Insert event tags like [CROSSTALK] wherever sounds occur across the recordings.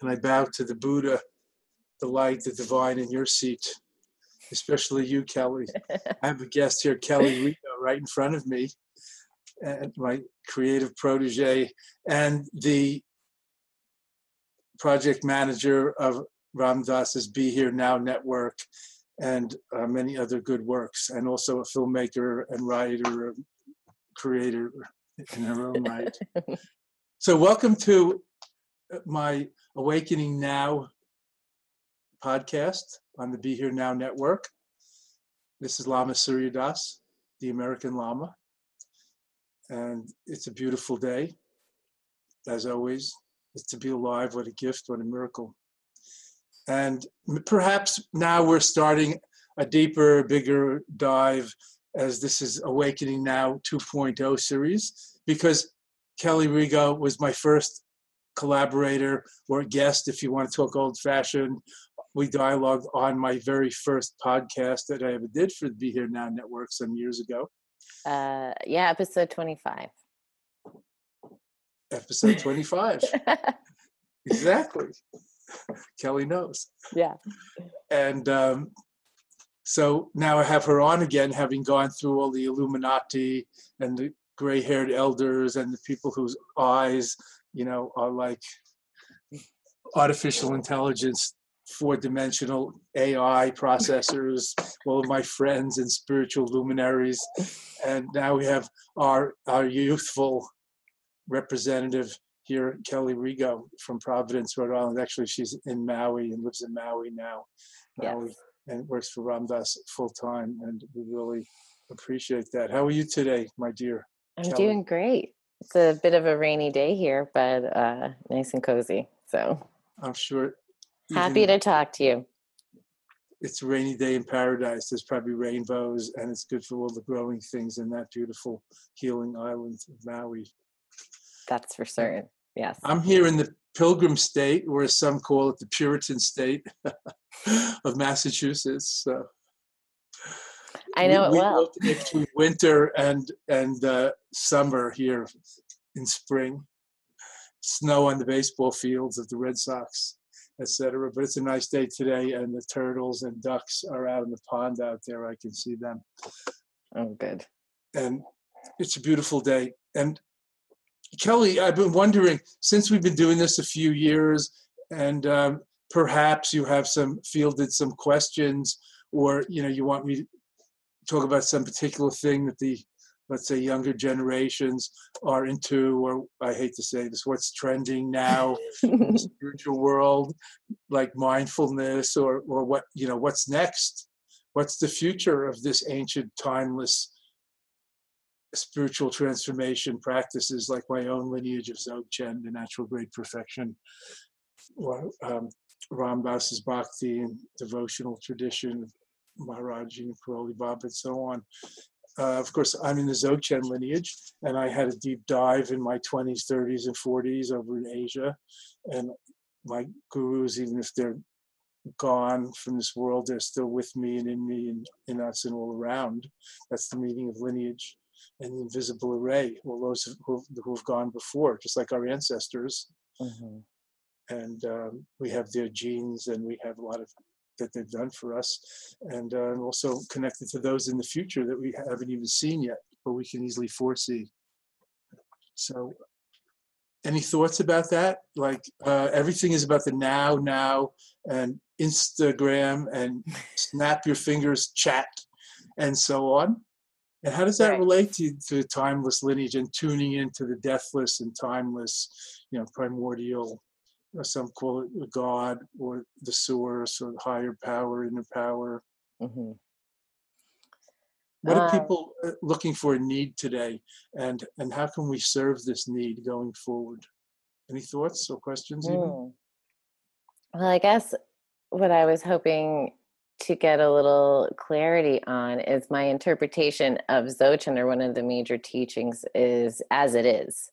And I bow to the Buddha, the light, the divine in your seat, especially you, Kelly. I have a guest here, Kelly Rico, right in front of me, and my creative protege, and the project manager of Ram Dass's Be Here Now network and uh, many other good works, and also a filmmaker and writer, creator in her own right. [LAUGHS] so, welcome to uh, my Awakening Now podcast on the Be Here Now network. This is Lama Surya Das, the American Lama, and it's a beautiful day, as always. It's to be alive, what a gift, what a miracle. And perhaps now we're starting a deeper, bigger dive as this is Awakening Now 2.0 series because Kelly Rigo was my first collaborator or guest, if you want to talk old fashioned. We dialogued on my very first podcast that I ever did for the Be Here Now Network some years ago. Uh, yeah, episode 25. Episode 25. [LAUGHS] exactly. [LAUGHS] Kelly knows. Yeah. And um, so now I have her on again, having gone through all the Illuminati and the gray haired elders and the people whose eyes, you know, are like artificial intelligence, four dimensional AI processors, all of my friends and spiritual luminaries. And now we have our, our youthful representative here, Kelly Rigo from Providence, Rhode Island. Actually, she's in Maui and lives in Maui now. Maui, and works for Ram Dass full time. And we really appreciate that. How are you today, my dear? I'm Kelly? doing great. It's a bit of a rainy day here, but uh, nice and cozy. So I'm sure. Happy to talk to you. It's a rainy day in paradise. There's probably rainbows, and it's good for all the growing things in that beautiful healing island of Maui. That's for certain. Yes. I'm here in the Pilgrim State, or as some call it, the Puritan State [LAUGHS] of Massachusetts. So I know we, it well. between winter and and uh, summer here in spring, snow on the baseball fields of the Red Sox, etc. But it's a nice day today, and the turtles and ducks are out in the pond out there. I can see them. Oh, good. And it's a beautiful day. And Kelly, I've been wondering since we've been doing this a few years, and um, perhaps you have some fielded some questions or you know you want me to talk about some particular thing that the let's say younger generations are into or i hate to say this what's trending now in the [LAUGHS] spiritual world like mindfulness or or what you know what's next? What's the future of this ancient timeless spiritual transformation practices like my own lineage of Dzogchen, the natural great perfection, or um, Ram Dass's bhakti and devotional tradition, Maharaji and Karoli Baba and so on. Uh, of course, I'm in the Dzogchen lineage, and I had a deep dive in my 20s, 30s, and 40s over in Asia. And my gurus, even if they're gone from this world, they're still with me and in me and in us and all around. That's the meaning of lineage and the invisible array, all those who, who have gone before, just like our ancestors. Mm-hmm. And um, we have their genes, and we have a lot of that they've done for us, and uh, also connected to those in the future that we haven't even seen yet, but we can easily foresee. So, any thoughts about that? Like uh, everything is about the now, now, and Instagram and [LAUGHS] snap your fingers chat and so on. And how does that right. relate to, to timeless lineage and tuning into the deathless and timeless, you know, primordial, uh, some call it God or the source or the higher power, inner power? Mm-hmm. What are uh people uh, looking for a need today, and and how can we serve this need going forward? Any thoughts or questions? Even? Mm. Well, I guess what I was hoping to get a little clarity on is my interpretation of Dzogchen or one of the major teachings is as it is.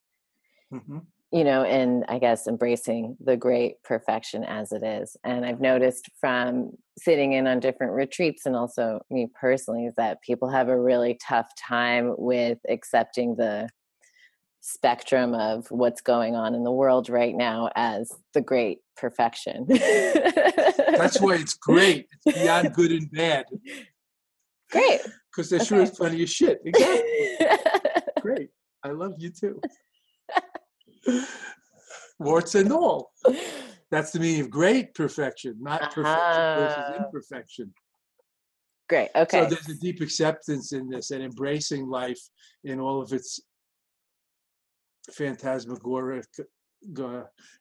Mm-hmm. You know, and I guess embracing the great perfection as it is. And I've noticed from sitting in on different retreats and also me personally is that people have a really tough time with accepting the spectrum of what's going on in the world right now as the great perfection. That's why it's great. It's [LAUGHS] beyond good and bad. Great. [LAUGHS] Because there okay. sure is plenty of shit. Exactly. [LAUGHS] great. I love you too. Warts and all. That's the meaning of great perfection, not uh-huh. perfection versus imperfection. Great. Okay. So there's a deep acceptance in this and embracing life in all of its phantasmagoric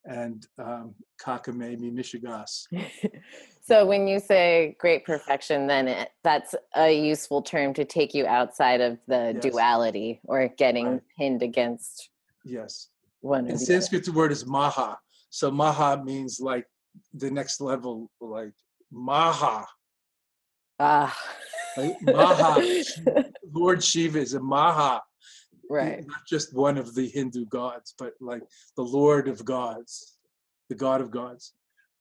and um, cockamamie mishigas. [LAUGHS] so when you say great perfection, then it, that's a useful term to take you outside of the yes. duality or getting right. pinned against. Yes. One. In Sanskrit, the word is maha. So maha means like the next level, like maha. Ah. Like maha. [LAUGHS] Lord Shiva is a maha right. not just one of the hindu gods but like the lord of gods the god of gods.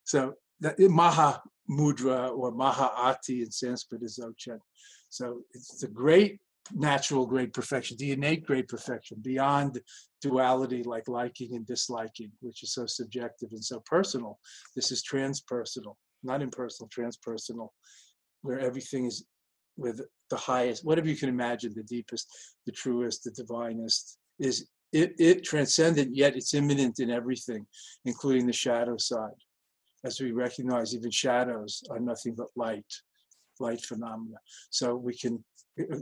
So that maha mudra or maha ati in sanskrit is dzogchen so it's the great natural great perfection the innate great perfection beyond duality like liking and disliking which is so subjective and so personal. This is transpersonal not impersonal transpersonal where everything is with the highest, whatever you can imagine, the deepest, the truest, the divinest, is it, it transcendent, yet it's immanent in everything, including the shadow side. As we recognize, even shadows are nothing but light, light phenomena. So we can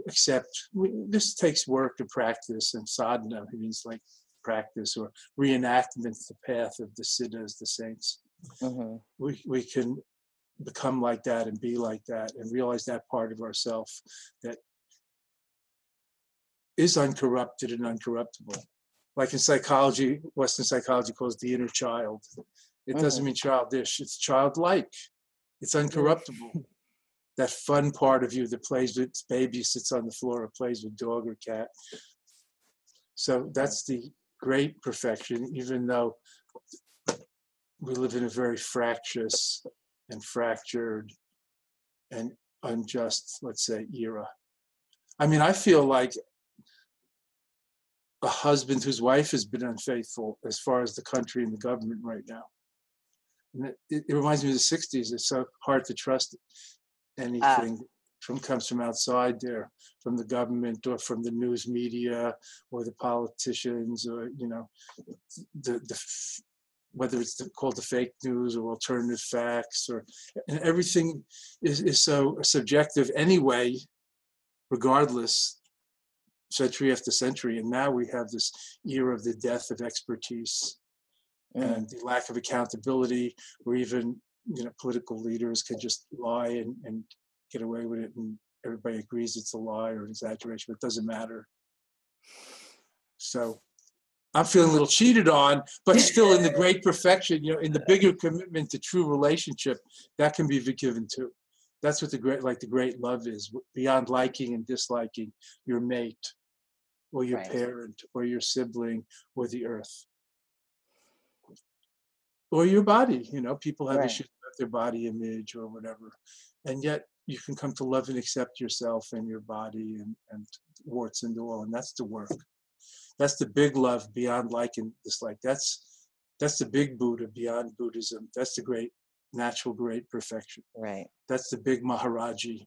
accept, we, this takes work and practice, and sadhana means like practice or reenactment of the path of the siddhas, the saints. Mm-hmm. We, we can become like that and be like that and realize that part of ourself that is uncorrupted and uncorruptible. Like in psychology, Western psychology calls the inner child. It doesn't mm-hmm. mean childish, it's childlike. It's uncorruptible. that fun part of you that plays with baby, sits on the floor, or plays with dog or cat. So that's the great perfection, even though we live in a very fractious and fractured and unjust, let's say, era. I mean, I feel like a husband whose wife has been unfaithful as far as the country and the government right now. And it, it reminds me of the 60s. It's so hard to trust anything uh. from comes from outside there, from the government or from the news media or the politicians or, you know, the, the whether it's the, called the fake news or alternative facts or and everything is, is so subjective anyway regardless century after century and now we have this era of the death of expertise mm. and the lack of accountability or even you know political leaders can just lie and, and get away with it and everybody agrees it's a lie or an exaggeration but it doesn't matter so I'm feeling a little cheated on, but [LAUGHS] still in the great perfection, you know, in the bigger commitment to true relationship, that can be forgiven too. That's what the great, like the great love is beyond liking and disliking your mate or your right. parent or your sibling or the earth or your body. You know, people have right. issues with their body image or whatever. And yet you can come to love and accept yourself and your body and, and warts and all. And that's the work that's the big love beyond like and dislike. That's that's the big Buddha beyond Buddhism. That's the great natural great perfection. Right. That's the big Maharaji,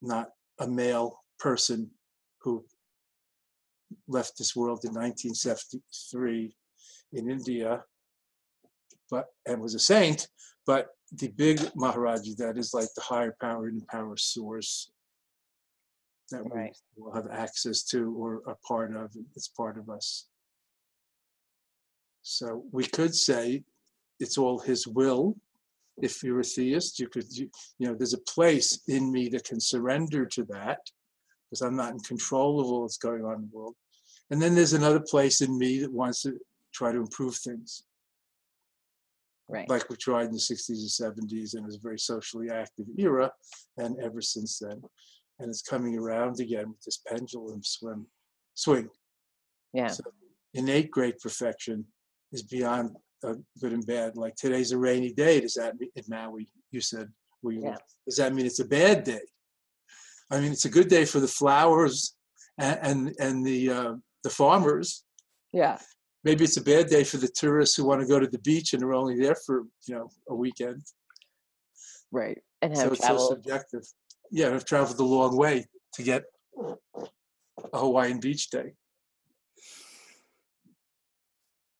not a male person who left this world in 1973 in India, but and was a saint. But the big Maharaji, that is like the higher power and power source, that right. we will have access to or a part of. It's part of us. So we could say it's all His will. If you're a theist, you could, you, you know, there's a place in me that can surrender to that because I'm not in control of all that's going on in the world. And then there's another place in me that wants to try to improve things. Right. Like we tried in the 60s and 70s, and it was a very socially active era, and ever since then and it's coming around again with this pendulum swim swing. Yeah. So innate great perfection is beyond uh, good and bad. Like today's a rainy day. Does that mean in Maui? You said we. Yeah. Does that mean it's a bad day? I mean, it's a good day for the flowers and and, and the uh, the farmers. Yeah. Maybe it's a bad day for the tourists who want to go to the beach and are only there for you know a weekend. Right. And have so it's so subjective yeah, I've traveled a long way to get a Hawaiian beach day.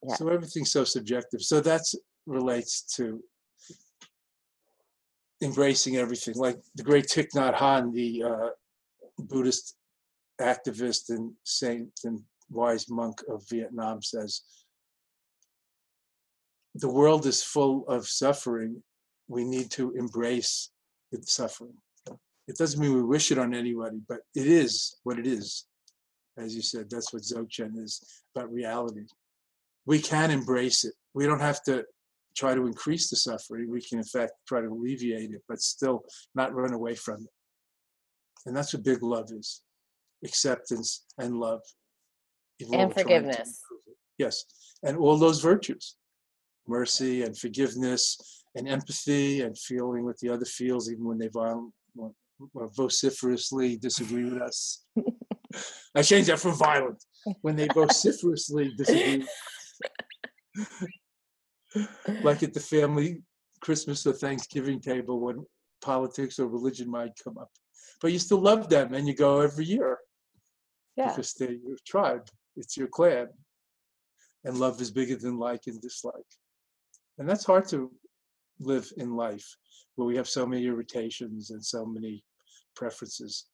Yeah. So everything's so subjective. So that relates to embracing everything. Like the great Thich Nhat Hanh, the uh, Buddhist activist and saint and wise monk of Vietnam, says, the world is full of suffering. We need to embrace the suffering. It doesn't mean we wish it on anybody, but it is what it is. As you said, that's what Dzogchen is about reality. We can embrace it. We don't have to try to increase the suffering. We can, in fact, try to alleviate it, but still not run away from it. And that's what big love is acceptance and love. And forgiveness. Yes. And all those virtues mercy and forgiveness and empathy and feeling what the other feels, even when they violent, vociferously disagree with us. [LAUGHS] I changed that from violent. When they vociferously disagree. like at the family Christmas or Thanksgiving table when politics or religion might come up. But you still love them and you go every year. Yeah. Because they're your tribe, it's your clan. And love is bigger than like and dislike. And that's hard to live in life where we have so many irritations and so many preferences.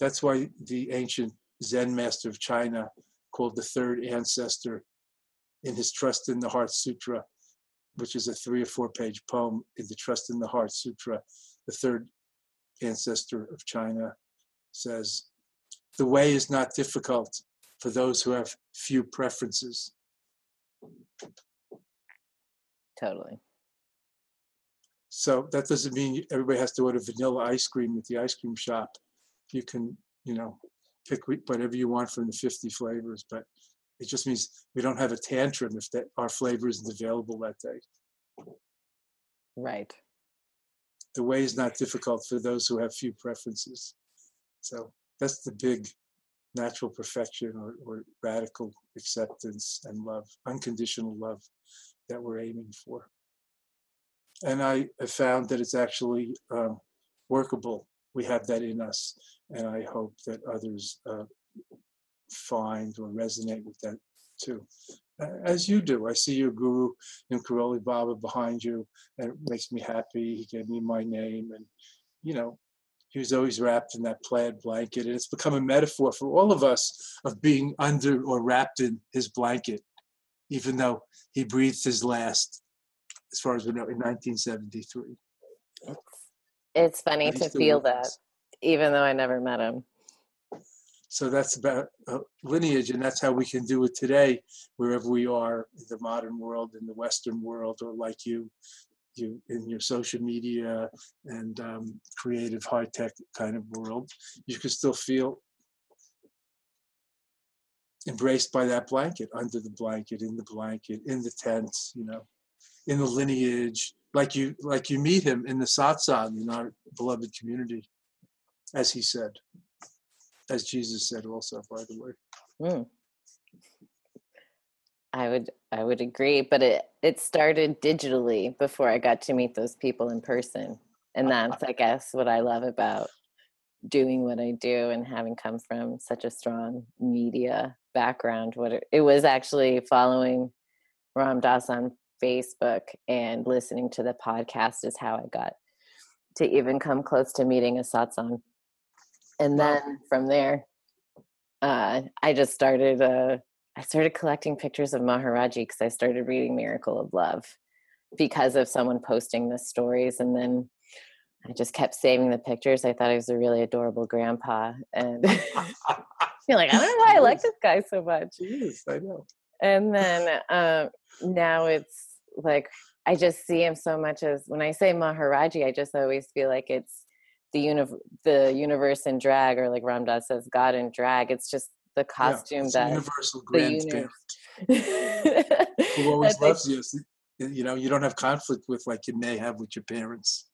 That's why the ancient Zen master of China, called the third ancestor, in his Trust in the Heart Sutra, which is a three or four page poem in the Trust in the Heart Sutra, the third ancestor of China says, The way is not difficult for those who have few preferences. Totally. So that doesn't mean everybody has to order vanilla ice cream at the ice cream shop. You can, you know, pick whatever you want from the 50 flavors, but it just means we don't have a tantrum if that our flavor isn't available that day. Right. The way is not difficult for those who have few preferences. So that's the big natural perfection or, or radical acceptance and love, unconditional love that we're aiming for and I have found that it's actually um, workable. We have that in us, and I hope that others uh, find or resonate with that too. as you do. I see your guru Neem Karoli Baba behind you, and it makes me happy. He gave me my name, and you know, he was always wrapped in that plaid blanket, and it's become a metaphor for all of us of being under or wrapped in his blanket, even though he breathed his last, as far as we know, in 1973. It's funny to feel that, even though I never met him. So that's about uh, lineage, and that's how we can do it today, wherever we are in the modern world, in the Western world, or like you, you in your social media and um, creative high tech kind of world, you can still feel embraced by that blanket, under the blanket, in the blanket, in the tent, you know, in the lineage, like you like you meet him in the satsang in our beloved community, as he said, as Jesus said also, by the way. Mm. I would I would agree, but it it started digitally before I got to meet those people in person, and that's I guess what I love about doing what I do and having come from such a strong media background. What it, it was actually following Ram Dass on Facebook and listening to the podcast is how I got to even come close to meeting a satsang, and then from there, uh, I just started. Uh, I started collecting pictures of Maharaji because I started reading Miracle of Love because of someone posting the stories. And then I just kept saving the pictures. I thought he was a really adorable grandpa. And [LAUGHS] you're like, I don't know why I like this guy so much. Yes, I know. And then um, now it's like, I just see him so much as when I say Maharaji, I just always feel like it's the uni- the universe in drag, or like Ram Dass says, God in drag. It's just the costume yeah, that universal grandparent [LAUGHS] who always loves you. You know, you don't have conflict with like you may have with your parents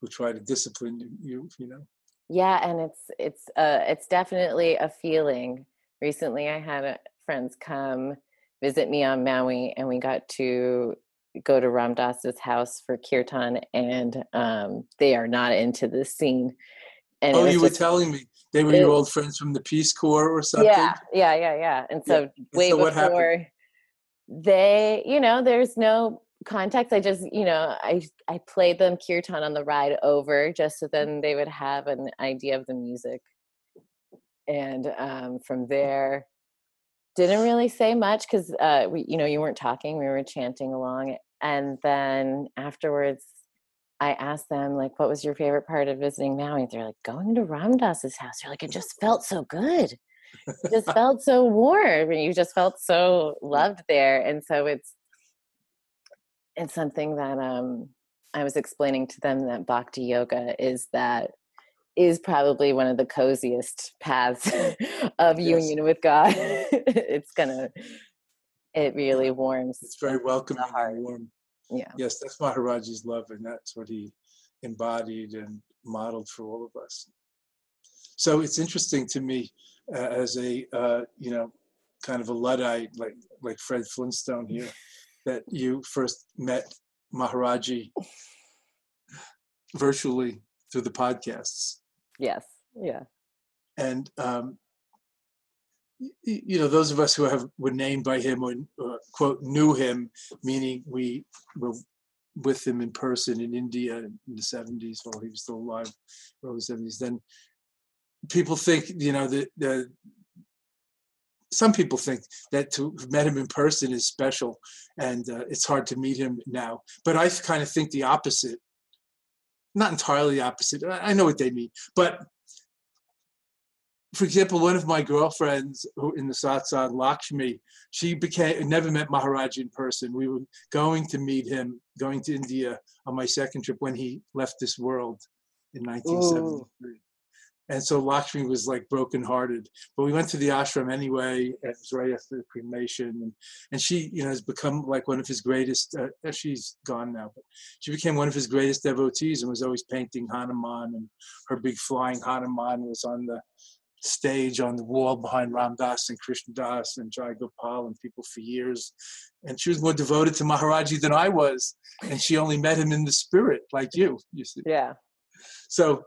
who try to discipline you. You know. Yeah, and it's it's uh it's definitely a feeling. Recently, I had a, friends come visit me on Maui, and we got to go to Ram Dass's house for kirtan, and um, they are not into this scene. And oh, you were telling me they were it, your old friends from the Peace Corps or something. Yeah, yeah, yeah, yeah. And so yeah. way so before they, you know, there's no context. I just, you know, I I played them kirtan on the ride over just so then they would have an idea of the music. And um, from there, didn't really say much because uh, we, you know, you weren't talking. We were chanting along, and then afterwards, I asked them like, "What was your favorite part of visiting Maui?" They're like, "Going to Ram Dass's house." They're like, "It just felt so good. It just [LAUGHS] felt so warm, and you just felt so loved there." And so it's it's something that um, I was explaining to them that Bhakti Yoga is that is probably one of the coziest paths [LAUGHS] of yes. union with God. [LAUGHS] it's gonna, it really warms. It's very welcoming and warm. Yeah. Yes that's maharaji's love and that's what he embodied and modeled for all of us. So it's interesting to me uh, as a uh, you know kind of a luddite like like fred flintstone here that you first met maharaji virtually through the podcasts. Yes. Yeah. And um, you know those of us who have were named by him or quote knew him meaning we were with him in person in india in the 70s while he was still alive early 70s then people think you know that the some people think that to have met him in person is special and uh, it's hard to meet him now. But i kind of think the opposite. Not entirely opposite. I know what they mean. But for example, one of my girlfriends who in the satsang, Lakshmi, she became never met Maharaj in person. We were going to meet him, going to India on my second trip when he left this world in 1973. Ooh. And so Lakshmi was like brokenhearted. But we went to the ashram anyway. It was right after the cremation. And, and she, you know, has become like one of his greatest, uh, she's gone now, but she became one of his greatest devotees and was always painting Hanuman. And her big flying Hanuman was on the stage on the wall behind Ram Dass and Krishna Das and Jai Gopal and people for years. And she was more devoted to Maharaji than I was. And she only met him in the spirit, like you, you see. Yeah. So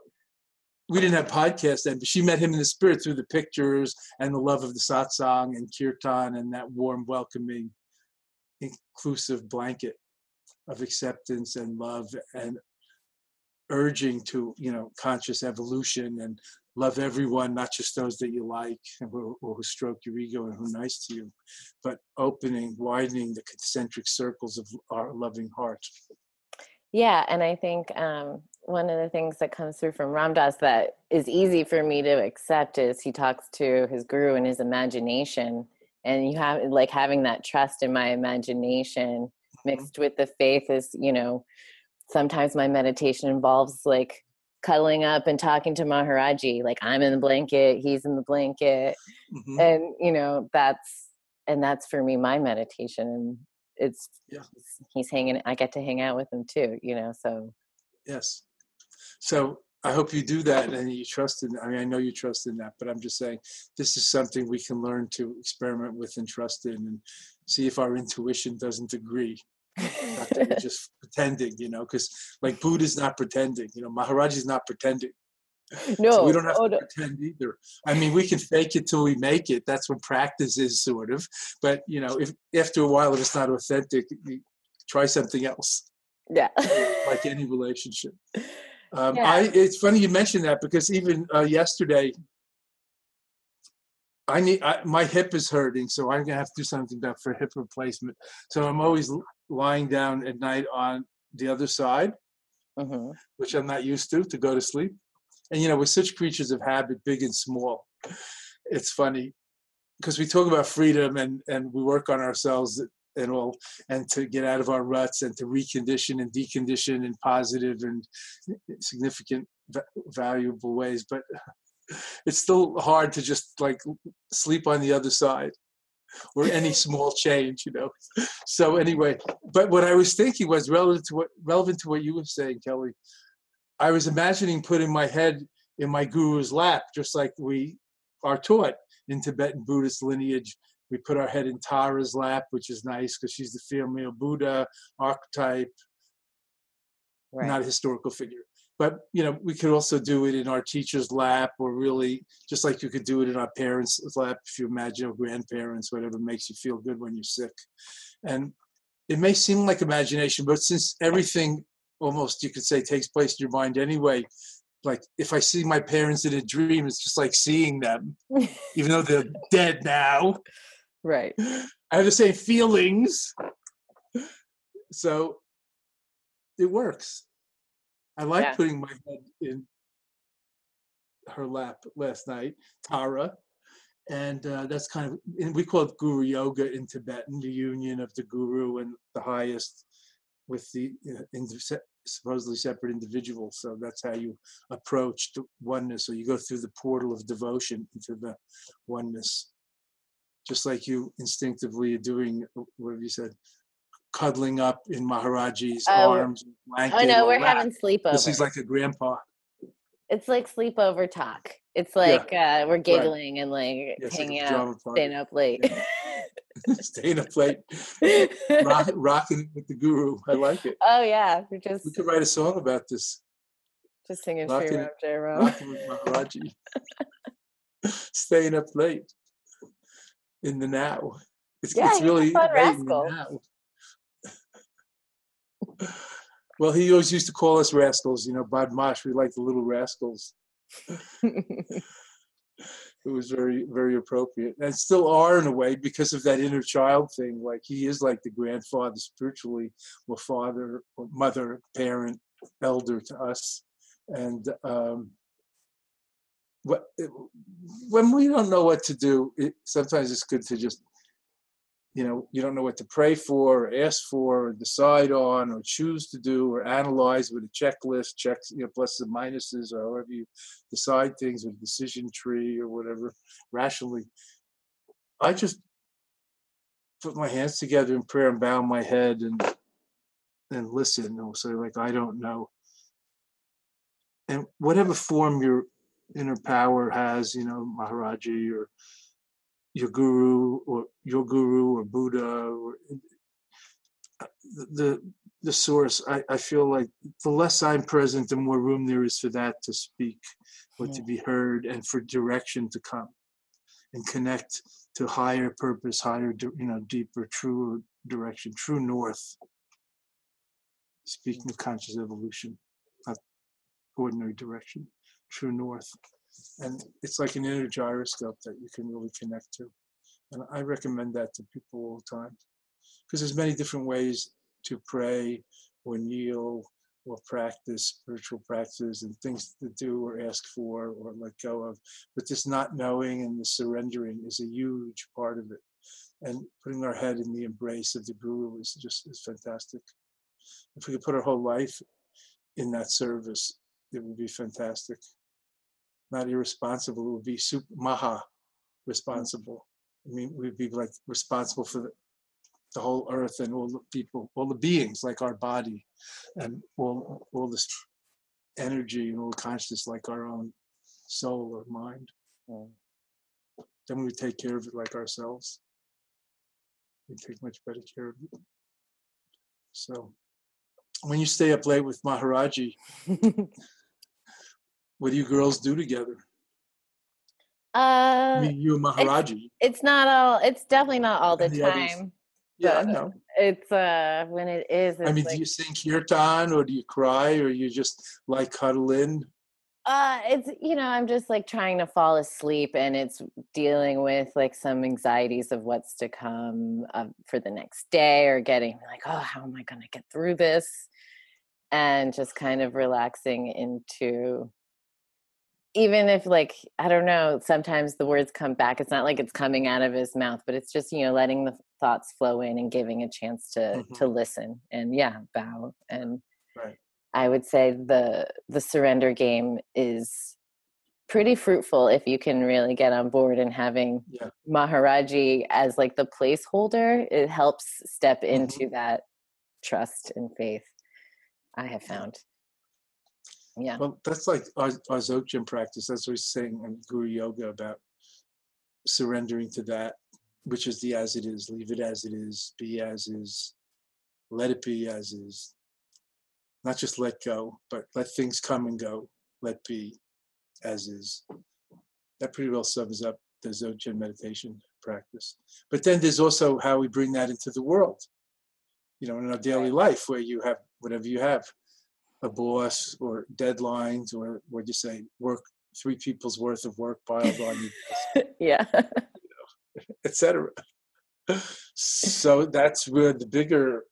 we didn't have podcasts then, but she met him in the spirit through the pictures and the love of the satsang and kirtan and that warm welcoming inclusive blanket of acceptance and love and urging to you know conscious evolution and love everyone not just those that you like or, or who stroke your ego and who are nice to you but opening widening the concentric circles of our loving heart yeah and i think um, one of the things that comes through from Ram Dass that is easy for me to accept is he talks to his guru in his imagination and you have like having that trust in my imagination mm-hmm. mixed with the faith is you know sometimes my meditation involves like cuddling up and talking to Maharaji, like I'm in the blanket, he's in the blanket. Mm-hmm. And, you know, that's, and that's for me, my meditation. And it's, yeah. he's hanging, I get to hang out with him too, you know, so. Yes. So I hope you do that and you trust in, I mean, I know you trust in that, but I'm just saying this is something we can learn to experiment with and trust in and see if our intuition doesn't agree just pretending, you know, because like Buddha's not pretending, you know, Maharaji's not pretending. [LAUGHS] No, so we don't have oh, to no. pretend either. I mean, we can fake it till we make it. That's what practice is, sort of. But you know, if after a while, if it's not authentic, try something else. Yeah, [LAUGHS] like any relationship. Um, yeah. I, it's funny you mentioned that because even uh, yesterday, I need I, my hip is hurting, so I'm gonna have to do something about for hip replacement. So I'm always lying down at night on the other side, mm-hmm. which I'm not used to to go to sleep. And you know, we're such creatures of habit, big and small. It's funny because we talk about freedom and and we work on ourselves and all, and to get out of our ruts and to recondition and decondition in positive and significant, valuable ways. But [LAUGHS] it's still hard to just like sleep on the other side [LAUGHS] or any small change, you know. So anyway, but what I was thinking was relevant to what relevant to what you were saying, Kelly. I was imagining putting my head in my guru's lap, just like we are taught in Tibetan Buddhist lineage. We put our head in Tara's lap, which is nice because she's the female Buddha archetype, right. not a historical figure but you know we could also do it in our teacher's lap or really just like you could do it in our parents lap if you imagine or grandparents whatever makes you feel good when you're sick. And it may seem like imagination but since everything almost you could say takes place in your mind anyway like if i see my parents in a dream it's just like seeing them [LAUGHS] even though they're dead now. Right. I have the same feelings. So it works I like yeah. putting my head in her lap last night, Tara. And uh, that's kind of, and we call it Guru Yoga in Tibetan, the union of the Guru and the highest with the uh, supposedly separate individual. So that's how you approach the oneness. So you go through the portal of devotion into the oneness, just like you instinctively are doing, what have you said, cuddling up in Maharaji's oh, arms. oh no, we're having sleepover. This is like a grandpa. It's like sleepover talk. It's like yeah. uh, we're giggling right. and like yes, hanging like out, staying up late. Yeah. [LAUGHS] staying up late, [LAUGHS] Rock, rocking with the guru. I like it. Oh yeah, we just we could write a song about this. Just singing rocking, Sri Ram. Rocking with Maharaji. [LAUGHS] staying up late in the now. It's, yeah, it's really fun rascal. Well, he always used to call us rascals. You know, Badmash. We like the little rascals. [LAUGHS] it was very, very appropriate, and still are in a way because of that inner child thing. Like he is like the grandfather spiritually, or father, or mother, parent, elder to us, and um, when we don't know what to do, it, sometimes it's good to just you know you don't know what to pray for or ask for or decide on or choose to do or analyze with a checklist checks you know pluses and minuses or however you decide things with a decision tree or whatever rationally. I just put my hands together in prayer and bow my head and and listen and say like i don't know. And whatever form your inner power has you know maharaji or your guru or your guru or Buddha or uh, the the source. I, I feel like the less I'm present, the more room there is for that to speak or yeah. to be heard and for direction to come. and connect to higher purpose, higher, you know, deeper, truer direction, true north. Speaking of conscious evolution, not ordinary direction, true north. And it's like an inner gyroscope that you can really connect to. And I recommend that to people all the time. Because there's many different ways to pray or kneel or practice spiritual practices and things to do or ask for or let go of. But this not knowing and the surrendering is a huge part of it. And putting our head in the embrace of the guru is just is fantastic. If we could put our whole life in that service, it would be fantastic. Not irresponsible, it would be super maha responsible. I mean, we'd be like responsible for the, the whole earth and all the people, all the beings like our body, and all all this energy and all consciousness like our own soul or mind. Um, then we take care of it like ourselves. We take much better care of it. So, when you stay up late with Maharaji, [LAUGHS] what do you girls do together? Uh, I mean, you and Maharaji. It's, it's, not all. It's definitely not all the, the time. Others. Yeah, I know. It's uh when it is. I mean, like, do you sing kirtan or do you cry or you just like cuddle in? Uh, it's you know I'm just like trying to fall asleep and it's dealing with like some anxieties of what's to come uh, for the next day or getting like oh how am I gonna get through this and just kind of relaxing into even if like i don't know sometimes the words come back it's not like it's coming out of his mouth but it's just you know letting the thoughts flow in and giving a chance to mm-hmm. to listen and yeah bow and right. i would say the the surrender game is pretty fruitful if you can really get on board and having yeah. maharaji as like the placeholder it helps step mm-hmm. into that trust and faith i have found yeah. Well, that's like our, our Dzogchen practice. That's what we're saying in Guru Yoga about surrendering to that, which is the as it is. Leave it as it is. Be as is. Let it be as is. Not just let go, but let things come and go. Let be as is. That pretty well sums up the Dzogchen meditation practice. But then there's also how we bring that into the world. You know, in our daily life, where you have whatever you have a boss or deadlines or what you say work three people's worth of work [LAUGHS] piled on you yeah. you know, [LAUGHS] etc so that's where the bigger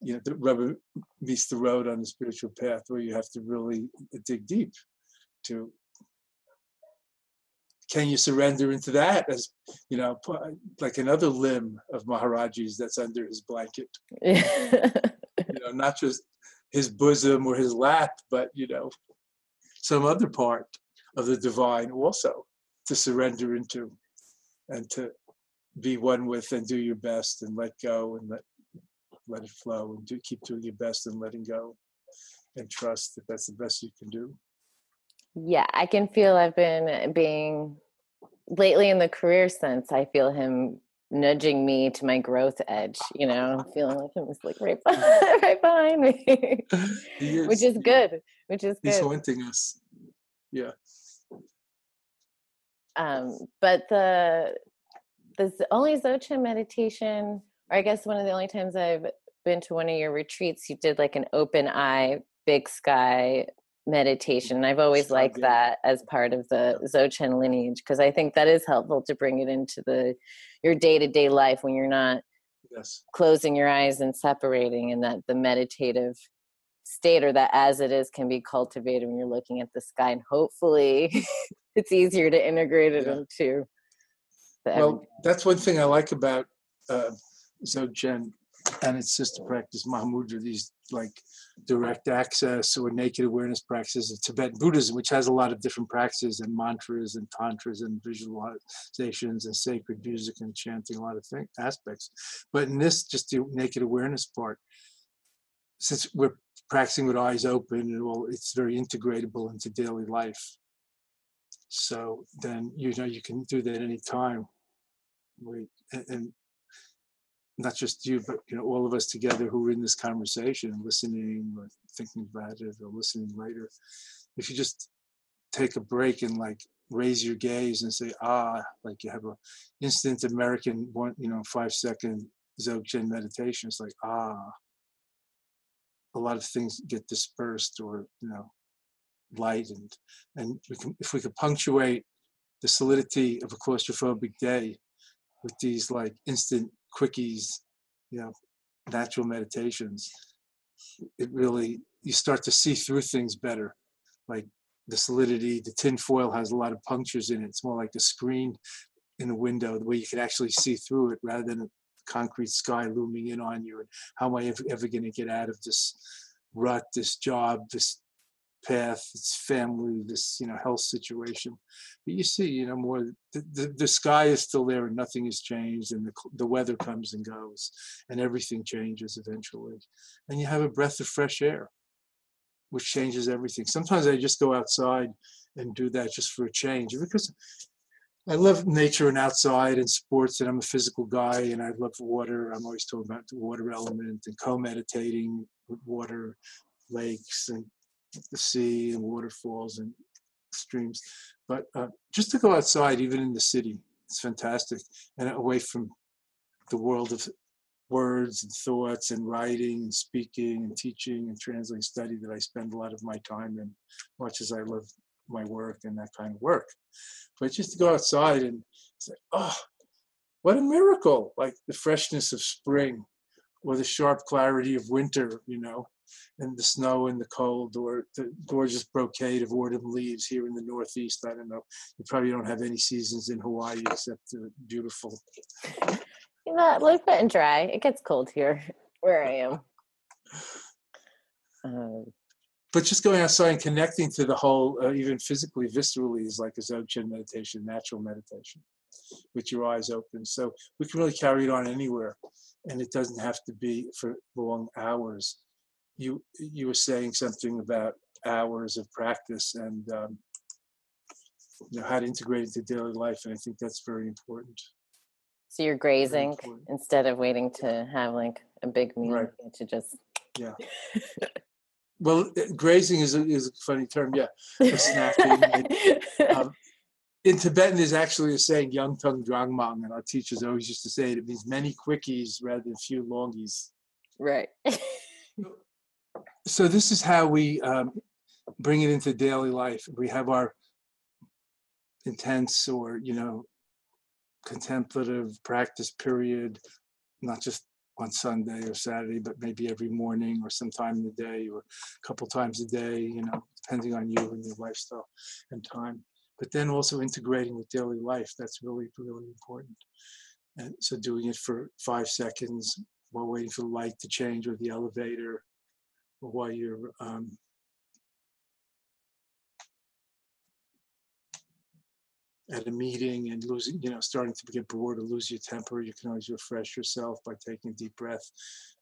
you know the rubber meets the road on the spiritual path where you have to really dig deep to can you surrender into that as you know like another limb of maharaji's that's under his blanket. [LAUGHS] You know not just his bosom or his lap, but you know, some other part of the divine also to surrender into and to be one with and do your best and let go and let let it flow and do keep doing your best and letting go and trust that that's the best you can do. Yeah, I can feel I've been being lately in the career sense. I feel him nudging me to my growth edge, you know, feeling like him is like right [LAUGHS] right behind [LAUGHS] which is good, which is good. He's haunting us. Yeah. Um, but the the only Dzogchen meditation, or I guess one of the only times I've been to one of your retreats, you did like an open eye, big sky meditation. I've always liked that as part of the Dzogchen lineage because I think that is helpful to bring it into the your day to day life when you're not yes. closing your eyes and separating, and that the meditative state or that as it is can be cultivated when you're looking at the sky, and hopefully [LAUGHS] it's easier to integrate it yeah. into. well, that's one thing I like about uh, and its sister practice Mahamudra, these like direct access or naked awareness practices of Tibetan Buddhism, which has a lot of different practices and mantras and tantras and visualizations and sacred music and chanting, a lot of things, aspects. But in this, just the naked awareness part, since we're practicing with eyes open, well, it's very integratable into daily life. So then you know you can do that anytime. We, and not just you, but you know, all of us together who are in this conversation, listening or thinking about it or listening later. If you just take a break and like raise your gaze and say ah like you have a instant american one you know five second dzogchen meditation it's like ah a lot of things get dispersed or you know lightened and we can, if we could punctuate the solidity of a claustrophobic day with these like instant quickies you know natural meditations it really you start to see through things better like the solidity. The tin foil has a lot of punctures in it. It's more like a screen in a window the way you can actually see through it rather than a concrete sky looming in on you. And how am I ever, ever going to get out of this rut, this job, this path, this family, this you know health situation? But you see, you know, more the, the, the sky is still there and nothing has changed, and the the weather comes and goes, and everything changes eventually, and you have a breath of fresh air which changes everything. Sometimes I just go outside and do that just for a change because I love nature and outside and sports, and I'm a physical guy, and I love water. I'm always talking about the water element and co-meditating with water, lakes, and the sea, and waterfalls and streams. But uh, just to go outside, even in the city, it's fantastic, and away from the world of words and thoughts and writing and speaking and teaching and translating study that I spend a lot of my time in, much as I love my work and that kind of work. But just to go outside and say, oh, what a miracle! Like the freshness of spring or the sharp clarity of winter, you know, and the snow and the cold or the gorgeous brocade of autumn leaves here in the Northeast. I don't know. You probably don't have any seasons in Hawaii except the beautiful you know, live wet and dry. It gets cold here [LAUGHS] where I am. [LAUGHS] Um, but just going outside and connecting to the whole, uh, even physically, viscerally, is like a Dzogchen meditation, natural meditation, with your eyes open. So we can really carry it on anywhere, and it doesn't have to be for long hours. You you were saying something about hours of practice and um, you know how to integrate it into daily life, and I think that's very important. So you're grazing instead of waiting to have like a big meal right. to just yeah. [LAUGHS] well, eh, grazing is a, is a funny term. Yeah, snacking. um, [LAUGHS] in Tibetan, there's actually a saying, "Young tongue drangmang," and our teachers always used to say it. It means many quickies rather than few longies. Right. So this is how we um, bring it into daily life. We have our intense or you know contemplative practice period, not just on Sunday or Saturday, but maybe every morning or sometime in the day or a couple times a day, you know, depending on you and your lifestyle and time. But then also integrating with daily life, that's really, really important. And so doing it for five seconds while waiting for the light to change or the elevator, or while you're um, at a meeting and losing, you know, starting to get bored or lose your temper, you can always refresh yourself by taking a deep breath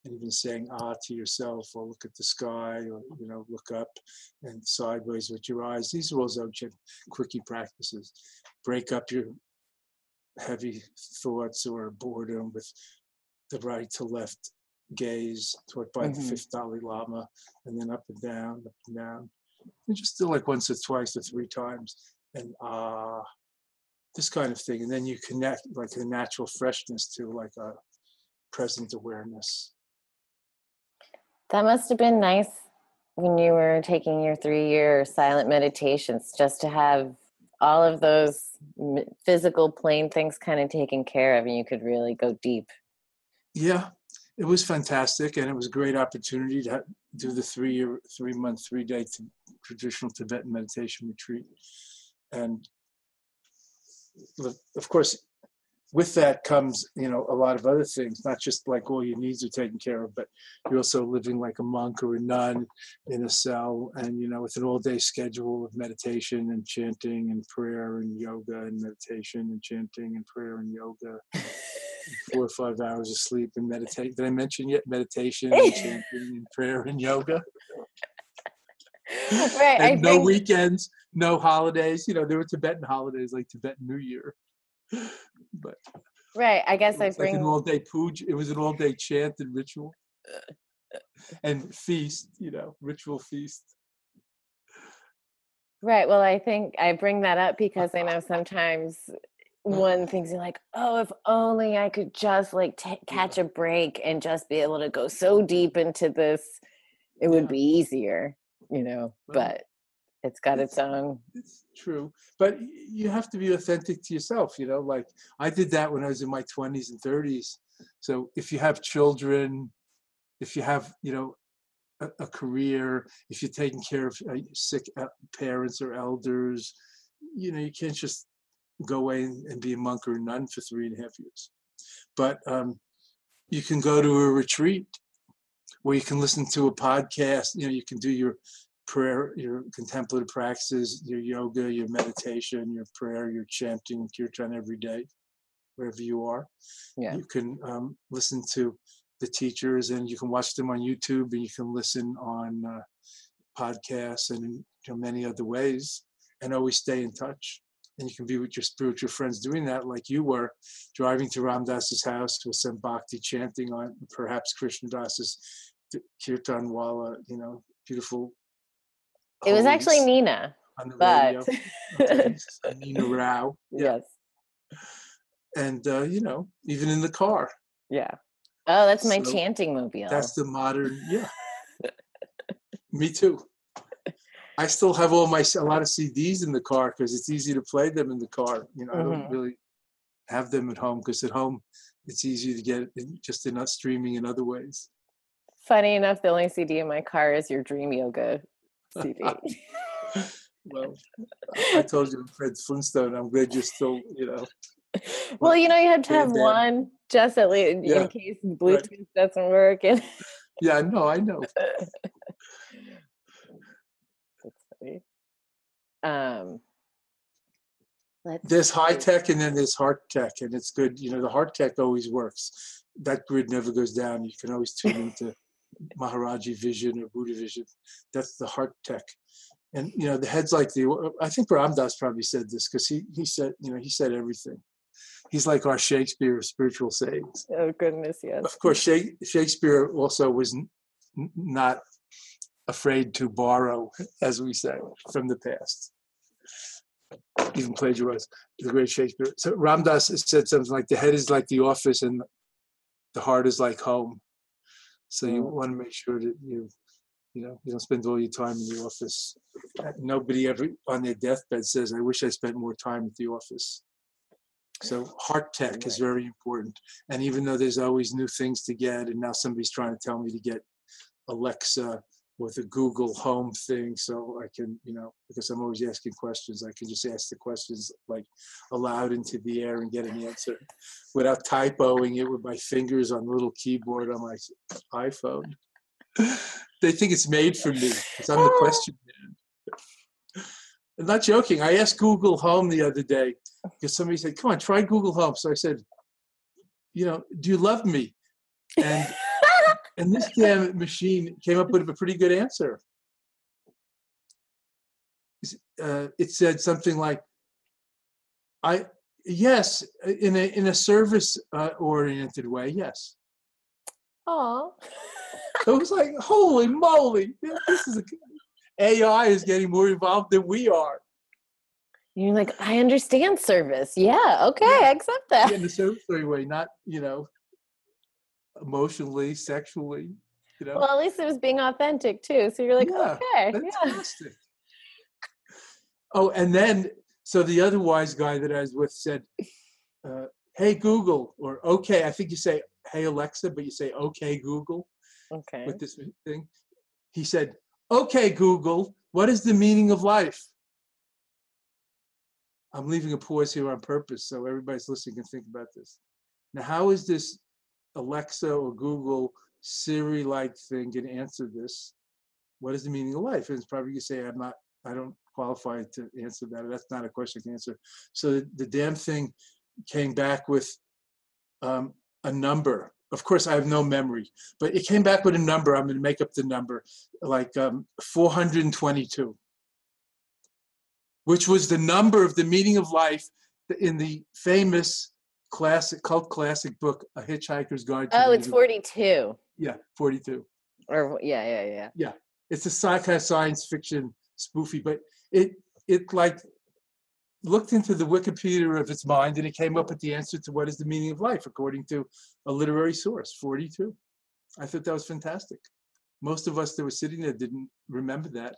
and even saying ah to yourself or look at the sky or, you know, look up and sideways with your eyes. These are all Dzogchen quickie practices. Break up your heavy thoughts or boredom with the right to left gaze toward by mm-hmm. the fifth Dalai Lama and then up and down, up and down. And just do like once or twice or three times and ah this kind of thing and then you connect like a natural freshness to like a present awareness that must have been nice when you were taking your three year silent meditations just to have all of those physical plane things kind of taken care of and you could really go deep yeah it was fantastic and it was a great opportunity to do the three year three month three day traditional tibetan meditation retreat and of course, with that comes, you know, a lot of other things, not just like all your needs are taken care of, but you're also living like a monk or a nun in a cell and, you know, with an all day schedule of meditation and chanting and prayer and yoga and meditation and chanting and prayer and yoga. [LAUGHS] Four or five hours of sleep and meditate. Did I mention yet meditation and [LAUGHS] chanting and prayer and yoga? right. And I no think... weekends, no holidays. You know, there were Tibetan holidays like Tibetan New Year. but right, I guess I bring like an all day puja. It was an all day chant and ritual, and feast. You know, ritual feast. Right. Well, I think I bring that up because I know sometimes one thinks like, oh, if only I could just like t- catch a break and just be able to go so deep into this, it would Yeah. be easier, you know. Right. But it's got its It's- own. It's true, but you have to be authentic to yourself. You know, like I did that when I was in my twenties and thirties. So if you have children, if you have, you know, a, a career, if you're taking care of uh, sick uh, parents or elders, you know, you can't just go away and, and be a monk or a nun for three and a half years. But um, you can go to a retreat where you can listen to a podcast. You know, you can do your prayer, your contemplative practices, your yoga, your meditation, your prayer, your chanting kirtan every day, wherever you are. Yeah. You can um, listen to the teachers and you can watch them on YouTube and you can listen on uh, podcasts and in you know, many other ways and always stay in touch. And you can be with your spiritual friends doing that, like you were driving to Ram Dass's house with some bhakti chanting on perhaps Krishna Das's kirtan wala, you know, beautiful. It was actually Nina, but. Okay, [LAUGHS] Nina Rao. Yeah. yes. And, uh, you know, even in the car. Yeah. Oh, that's my So, chanting mobile. That's the modern, yeah. [LAUGHS] Me too. I still have all my a lot of CDs in the car because it's easy to play them in the car. You know, I don't Mhm. really have them at home because at home it's easy to get just in not streaming in other ways. Funny enough, the only CD in my car is your Dream Yoga CD. [LAUGHS] Well, I told you, Fred Flintstone. I'm glad you're still, you know. [LAUGHS] well, you know, you have to have one just at least Yeah, in case Bluetooth doesn't work. And Yeah, no, I know. [LAUGHS] that's funny. Um, let's There's high tech and then there's hard tech, and it's good. You know, the hard tech always works. That grid never goes down. You can always tune into Maharaji Vision or Buddha Vision. That's the hard tech. And you know, the heads like the. I think Ram Dass probably said this because he he said you know he said everything. He's like our Shakespeare of spiritual sayings. Oh goodness, yes. Of course, Shakespeare also was not afraid to borrow, as we say, from the past. Even plagiarized the great Shakespeare. So Ram Dass said something like, "The head is like the office, and the heart is like home." So you Mm. want to make sure that you, you know, you don't spend all your time in the office. Uh, Nobody ever on their deathbed says, "I wish I spent more time at the office." So heart tech is very important. And even though there's always new things to get, and now somebody's trying to tell me to get Alexa with a Google Home thing, so I can, you know, because I'm always asking questions, I can just ask the questions like aloud into the air and get an answer without typoing it with my fingers on the little keyboard on my iPhone. they think it's made for me because I'm the [LAUGHS] question man. I'm not joking. I asked Google Home the other day because somebody said, "Come on, try Google Home." So I said, "You know, do you love me?" And and this damn machine came up with a pretty good answer. Uh, it said something like, "I yes, in a in a service uh, oriented way, yes." Oh, It was like, "Holy moly! This is a, AI is getting more involved than we are." you're like, I understand service. Yeah, okay, I accept that. in the service way, not you know, emotionally, sexually. You know, Well, at least it was being authentic too. So you're like, Yeah, okay, yeah. fantastic. Oh, and then so the other wise guy that I was with said, uh, "Hey Google," or "Okay." I think you say "Hey Alexa," but you say "Okay Google" Okay. with this thing. He said, "Okay Google, what is the meaning of life?" I'm leaving a pause here on purpose so everybody's listening can think about this. Now, how is this Alexa or Google Siri like thing to answer this? What is the meaning of life? And it's probably to say, I'm not, I don't qualify to answer that. That's not a question can answer. So the, the damn thing came back with um, a number. Of course, I have no memory, but it came back with a number. I'm going to make up the number, like um, 422 which was the number of the meaning of life in the famous classic cult classic book A Hitchhiker's Guide to Oh, it's 42. Yeah, 42. Or yeah, yeah, yeah. Yeah, It's a sci-fi science fiction spoofy, but it it like looked into the Wikipedia of its mind and it came up with the answer to what is the meaning of life according to a literary source, 42. I thought that was fantastic. Most of us that were sitting there didn't remember that.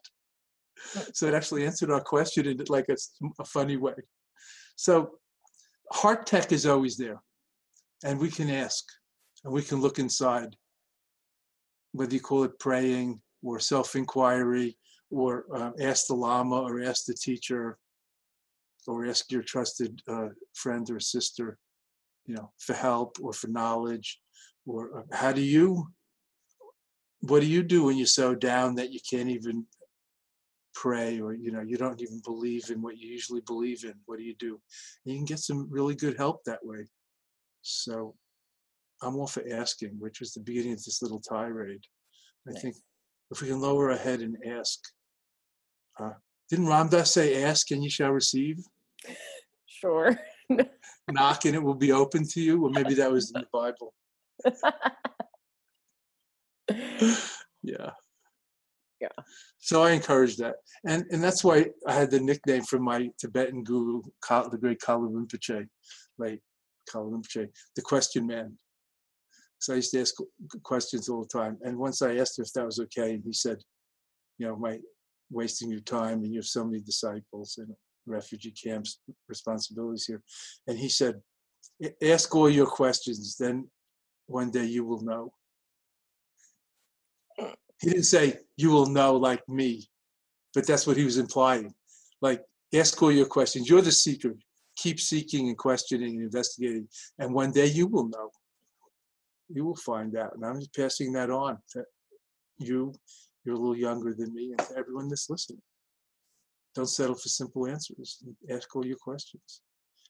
So it actually answered our question in like a, a funny way. So heart tech is always there and we can ask and we can look inside whether you call it praying or self-inquiry or uh, ask the lama or ask the teacher or ask your trusted uh, friend or sister you know for help or for knowledge or uh, how do you what do you do when you're so down that you can't even pray or you know you don't even believe in what you usually believe in what do you do? And you can get some really good help that way. So i'm all for asking which was the beginning of this little tirade. I nice. think if we can lower our head and ask uh, didn't Ram Dass say ask and you shall receive sure. [LAUGHS] Knock and it will be open to you? Or maybe that was in the bible. [LAUGHS] Yeah yeah. So i encourage that. And and that's why i had the nickname from my tibetan guru the great Kalu Rinpoche like Kalu Rinpoche the question man. So i used to ask questions all the time. And once i asked him if that was okay and he said you know my wasting your time and you have so many disciples and refugee camps responsibilities here. And he said ask all your questions then one day you will know mm. He didn't say you will know like me, but that's what he was implying. Like ask all your questions. You're the seeker. Keep seeking and questioning and investigating, and one day you will know. You will find out. And I'm just passing that on to you. You're a little younger than me, and to everyone that's listening. Don't settle for simple answers. Ask all your questions.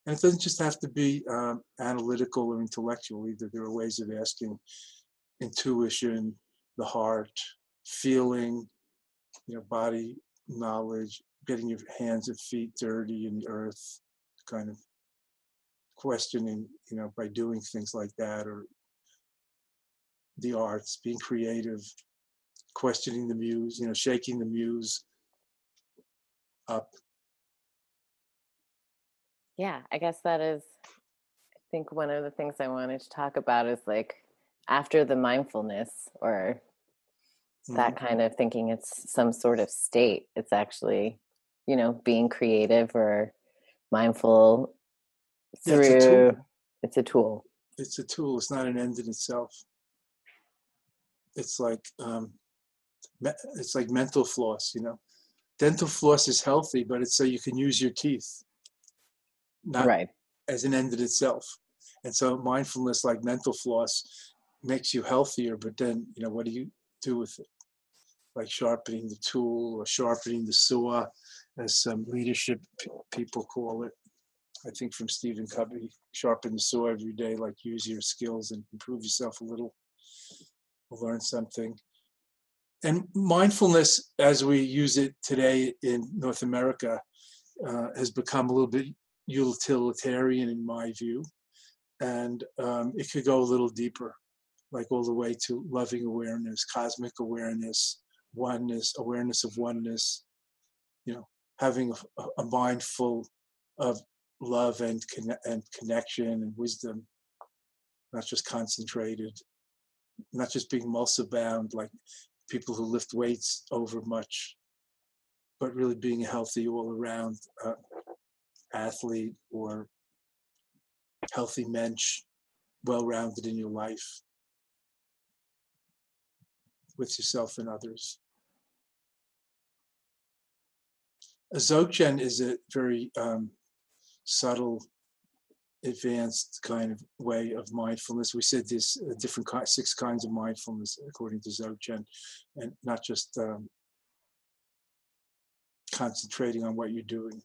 And it doesn't just have to be um, analytical or intellectual either. There are ways of asking intuition, the heart, feeling, you know, body knowledge, getting your hands and feet dirty in the earth, kind of questioning, you know, by doing things like that, or the arts, being creative, questioning the muse, you know, shaking the muse up. Yeah, I guess that is, I think one of the things I wanted to talk about is like after the mindfulness or mm-hmm. that kind of thinking it's some sort of state. It's actually you know being creative or mindful through yeah, it's, a it's, a tool. It's a tool. It's not an end in itself. It's like um it's like mental floss you know. Dental floss is healthy but it's so you can use your teeth. Not right. as an end in itself. And so mindfulness like mental floss makes you healthier but then you know what do you do with it like sharpening the tool or sharpening the saw as some leadership p- people call it. I think from stephen covey sharpen the saw every day like use your skills and improve yourself a little learn something. And mindfulness as we use it today in north america uh, has become a little bit utilitarian in my view. And um, it could go a little deeper like all the way to loving awareness, cosmic awareness, oneness, awareness of oneness, you know, having a, a mind full of love and, conne- and connection and wisdom, not just concentrated, not just being muscle bound like people who lift weights over much, but really being a healthy all around uh, athlete or healthy mensch, well rounded in your life with yourself and others. Dzogchen is a very um, subtle, advanced kind of way of mindfulness. We said there's different six kinds of mindfulness according to Dzogchen, and not just um, concentrating on what you're doing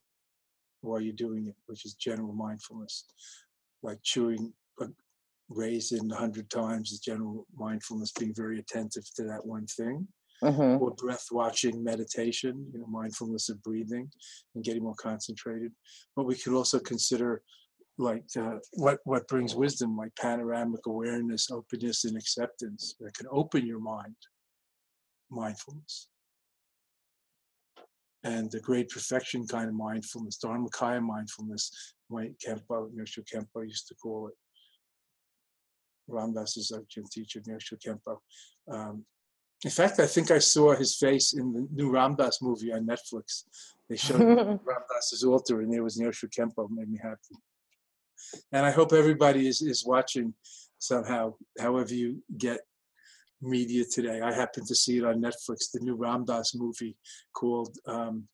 while you're doing it, which is general mindfulness, like chewing a raisin a hundred times is general mindfulness, being very attentive to that one thing. Mm-hmm. Or breath watching meditation, you know, mindfulness of breathing and getting more concentrated. But we could also consider like uh, what what brings wisdom, like panoramic awareness, openness, and acceptance that can open your mind. Mindfulness. and the great perfection kind of mindfulness, Dharmakaya mindfulness, Wayne Khenpo, Khenpo used to call it. Ram Dass is our gym teacher, Nyoshul Khenpo. Um, in fact, I think I saw his face in the new Ram Dass movie on Netflix. They showed [LAUGHS] Ram Dass's altar, and there was Nyoshul Khenpo. Made me happy. And I hope everybody is, is watching somehow, however you get media today. I happened to see it on Netflix, the new Ram Dass movie called um,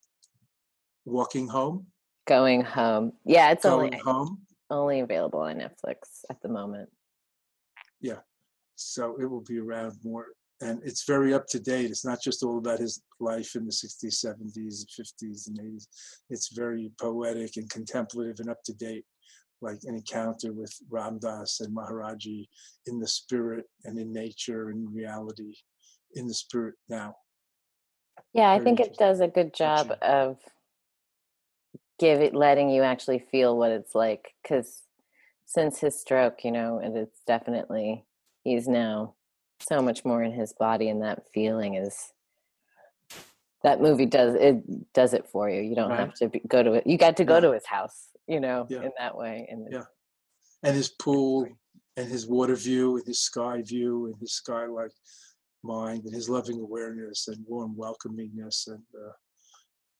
Walking Home. Going home. Yeah, it's Going only home. only available on Netflix at the moment. Yeah. So it will be around more. And it's very up to date. It's not just all about his life in the 60s, 70s, 50s, and 80s. It's very poetic and contemplative and up to date, like an encounter with Ram Dass and Maharaji in the spirit and in nature and reality, in the spirit now. Yeah, I think it does a good job of give it letting you actually feel what it's like because since his stroke, you know, and it's definitely he's now so much more in his body and that feeling is that movie does it does it for you. You don't Right. have to be, go to it. You got to go Yeah. to his house, you know, Yeah. in that way. And Yeah. and his pool and his water view and his sky view and his sky-like mind and his loving awareness and warm welcomingness and uh,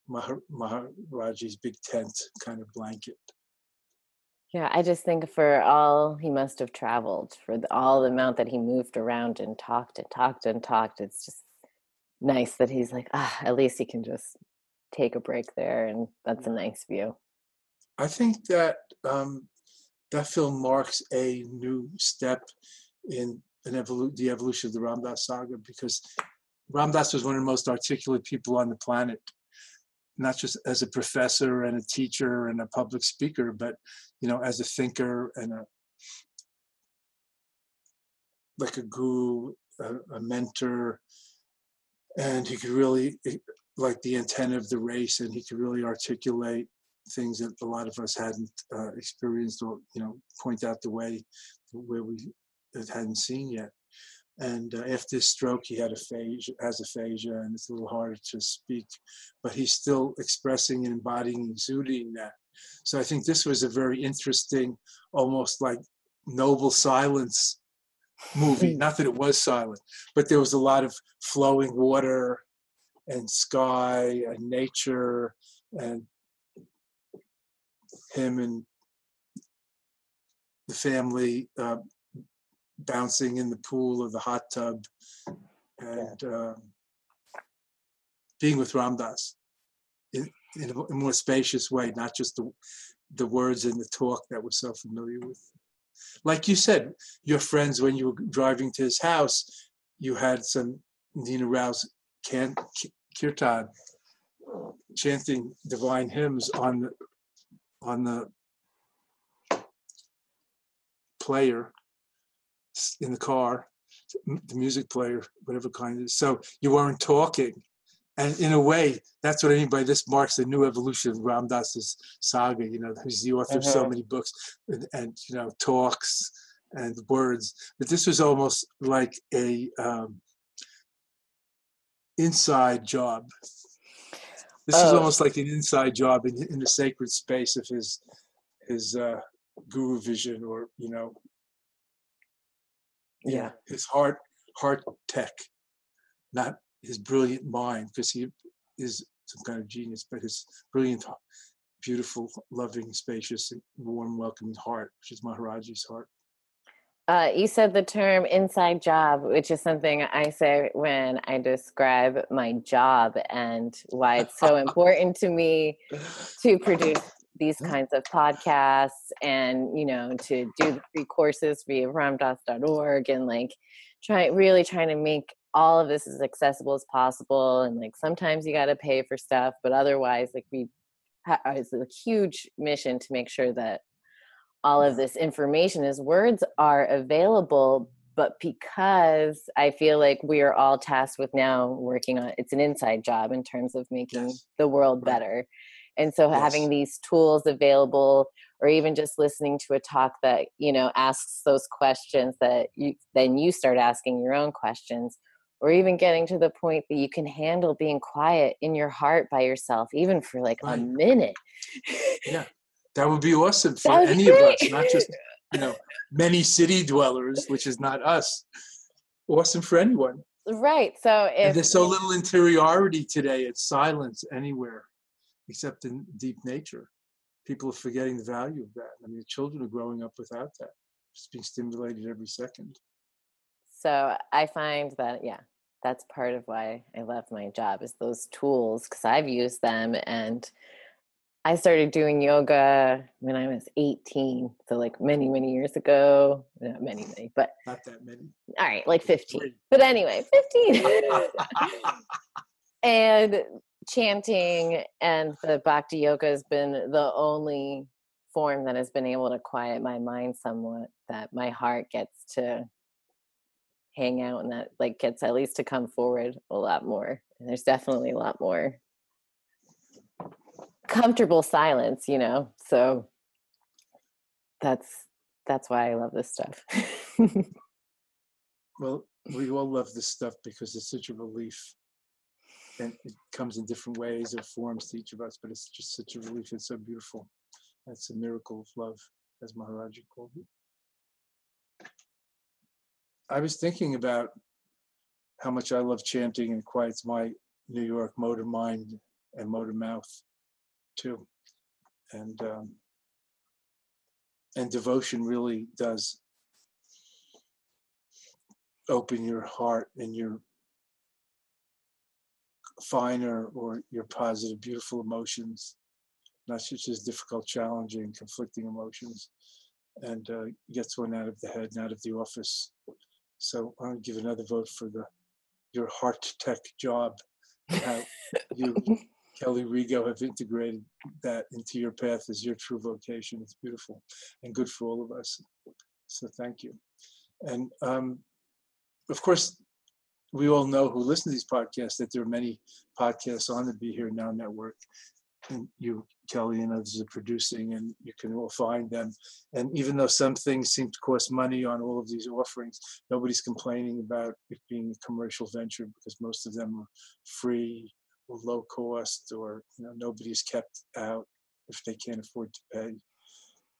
Mahar- Maharaji's big tent kind of blanket. Yeah, I just think for all he must have traveled, for the, all the amount that he moved around and talked and talked and talked, it's just nice that he's like, ah, at least he can just take a break there, and that's a nice view. I think that um, that film marks a new step in an evolu- the evolution of the Ram Dass saga because Ram Dass was one of the most articulate people on the planet, not just as a professor and a teacher and a public speaker, but you know, as a thinker and a like a guru, a, a mentor, and he could really like the antenna of the race, and he could really articulate things that a lot of us hadn't uh, experienced or you know point out the way where we hadn't seen yet and uh, after his stroke he had aphasia has aphasia and it's a little harder to speak but he's still expressing and embodying exuding that. So i think this was a very interesting almost like noble silence movie. Not that it was silent but there was a lot of flowing water and sky and nature and him and the family uh, bouncing in the pool or the hot tub and um, being with Ram Dass in, in a more spacious way, not just the, the words and the talk that we're so familiar with. Like you said, your friends, when you were driving to his house, you had some Nina Rao's can, kirtan, chanting divine hymns on the on the player in the car, the music player, whatever kind it is. So you weren't talking. And in a way, that's what I mean by this marks the new evolution of Ram Dass's saga. You know, he's the author of so Mhm. many books and, and you know talks and words. But this was almost like a um, inside job. This is Oh. almost like an inside job in, in the sacred space of his his uh, guru vision, or you know, Yeah. his heart heart tech, not his brilliant mind, because he is some kind of genius, but his brilliant, beautiful, loving, spacious, warm, welcoming heart, which is Maharaji's heart. Uh, you said the term inside job, which is something I say when I describe my job and why it's so [LAUGHS] important to me to produce these mm. kinds of podcasts and, you know, to do the free courses via ramdass.org and like try really trying to make all of this as accessible as possible. And like sometimes you got to pay for stuff, but otherwise, like we, ha- uh, it's a huge mission to make sure that all of this information as words are available but because i feel like we are all tasked with now working on it's an inside job in terms of making Yes. the world better and so Yes. having these tools available or even just listening to a talk that you know asks those questions that you then you start asking your own questions or even getting to the point that you can handle being quiet in your heart by yourself, even for like right. a minute. yeah, that would be awesome [LAUGHS] for any great. of us, not just you know many city dwellers, which is not us. Awesome for anyone. Right. So if there's so little interiority today, it's silence anywhere except in deep nature. People are forgetting the value of that. I mean, the children are growing up without that, just being stimulated every second. So I find that, yeah, that's part of why I love my job is those tools because I've used them and I started doing yoga when I was 18. So like many, many years ago. Not many, many, but not that many. All right, like 15. But anyway, 15. [LAUGHS] and chanting and the bhakti yoga has been the only form that has been able to quiet my mind somewhat that my heart gets to hang out and that like gets at least to come forward a lot more. And there's definitely a lot more comfortable silence you know? So that's that's why i love this stuff. [LAUGHS] Well we all love this stuff because it's such a relief and it comes in different ways or forms to each of us, but it's just such a relief. It's so beautiful. It's a miracle of love, as Maharaji called it. I was thinking about how much I love chanting and quiets my New York motor mind and motor mouth too. And um, and devotion really does open your heart and your finer or your positive, beautiful emotions, not just as difficult, challenging, conflicting emotions, and uh, gets one out of the head and out of the office. So going to give another vote for the your heart tech job. How you, Kelly Rigo, have integrated that into your path as your true vocation. It's beautiful and good for all of us. So thank you. And um, of course, we all know who listen to these podcasts that there are many podcasts on the Be Here Now network. And you, Kelly, and others are producing, and you can all find them. And even though some things seem to cost money on all of these offerings, nobody's complaining about it being a commercial venture because most of them are free or low cost, or you know nobody's kept out if they can't afford to pay.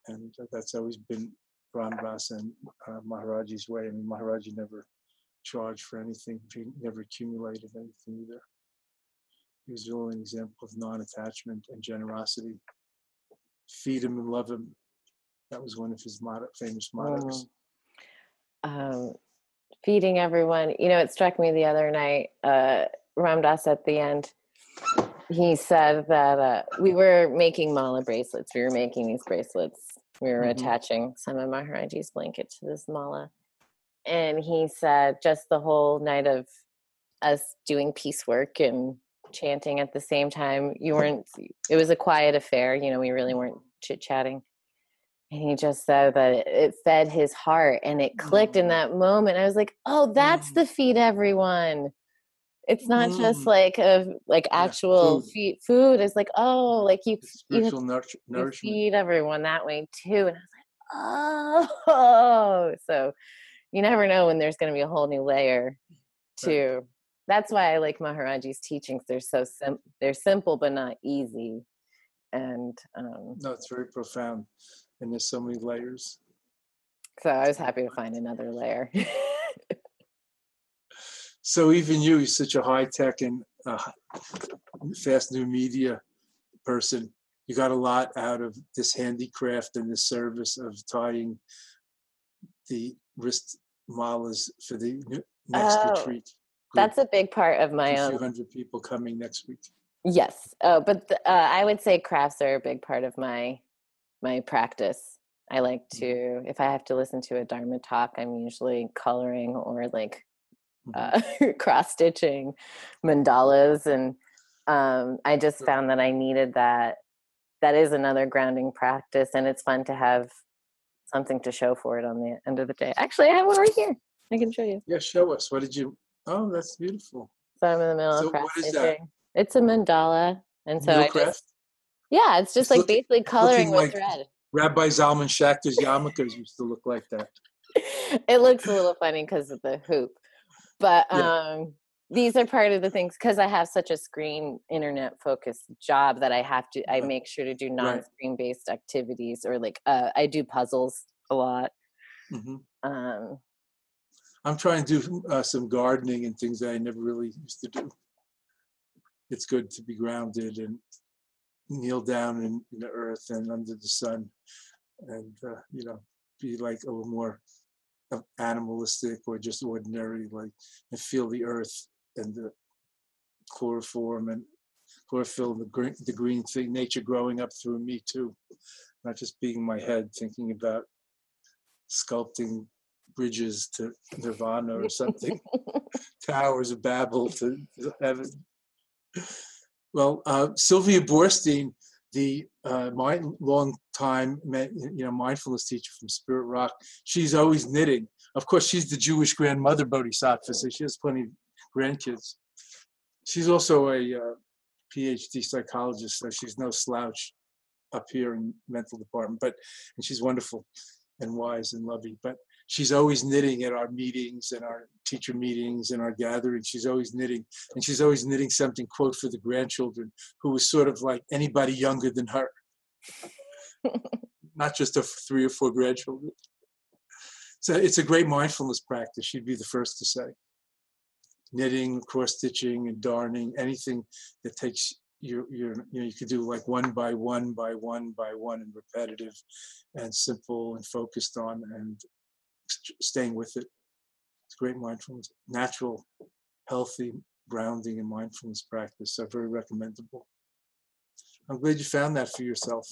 And that's always been Ram Dass and uh, Maharaji's way. I mean, Maharaji never charge for anything. He never accumulated anything either. He was really an example of non-attachment and generosity. Feed him and love him. That was one of his motto, famous mottos. Um, um, feeding everyone. You know, it struck me the other night. Uh, Ram Dass at the end. He said that uh, we were making mala bracelets. We were making these bracelets. We were mm-hmm. attaching some of Maharaji's blanket to this mala and he said just the whole night of us doing piecework and chanting at the same time you [LAUGHS] weren't it was a quiet affair you know we really weren't chit chatting and he just said that it fed his heart and it clicked mm. in that moment i was like oh that's mm. the feed everyone it's not mm. just like a like actual yeah, food. food it's like oh like you you, you feed everyone that way too and i was like oh [LAUGHS] so you never know when there's going to be a whole new layer to right. that's why i like maharaji's teachings. They're so sim they're simple but not easy and um no it's very profound and there's so many layers. So i was happy to find another layer. [LAUGHS] So even you you're such a high tech and uh, fast new media person. You got a lot out of this handicraft and this service of tying the wrist malas for the next oh, retreat. That's a big part of my own. Few hundred people coming next week. Yes, oh, but the, uh, I would say crafts are a big part of my my practice. I like mm-hmm. to, if I have to listen to a Dharma talk, I'm usually coloring or like mm-hmm. uh, [LAUGHS] cross stitching mandalas, and um, I just found that I needed that. That is another grounding practice, and it's fun to have something to show for it on the end of the day. Actually, I have one right here. I can show you. Yeah, show us. What did you? Oh, that's beautiful. So I'm in the middle so of practicing. It's a mandala, and so I just yeah, it's just it's like look, basically coloring with like thread. Rabbi Zalman Schachter's yarmulkes used to look like that. [LAUGHS] it looks a little funny because of the hoop, but Yeah. um these are part of the things because I have such a screen internet focused job that I have to I make sure to do non-screen based activities or like uh I do puzzles a lot. Mhm. Um I'm trying to do uh, some gardening and things that I never really used to do. It's good to be grounded and kneel down in, in the earth and under the sun, and uh, you know, be like a little more uh, animalistic or just ordinary, like and feel the earth and the chloroform and chlorophyll the green, the green thing, nature growing up through me too, not just being my head thinking about sculpting bridges to nirvana or something, [LAUGHS] towers of Babel to heaven. Well, uh, Sylvia Boorstein, the uh, my long time you know mindfulness teacher from Spirit Rock, she's always knitting. Of course, she's the Jewish grandmother bodhisattva, so she has plenty of grandkids. She's also a uh, PhD psychologist, so she's no slouch up here in mental department. But and she's wonderful and wise and loving. But she's always knitting at our meetings and our teacher meetings and our gatherings. She's always knitting, and she's always knitting something quote for the grandchildren, who was sort of like anybody younger than her, not just her three or four grandchildren. So it's a great mindfulness practice. She'd be the first to say. Knitting, cross stitching, and darning, anything that takes your your you know you could do like one by one by one by one and repetitive and simple and focused on and staying with it. It's great mindfulness, natural, healthy grounding and mindfulness practice. So very recommendable. I'm glad you found that for yourself.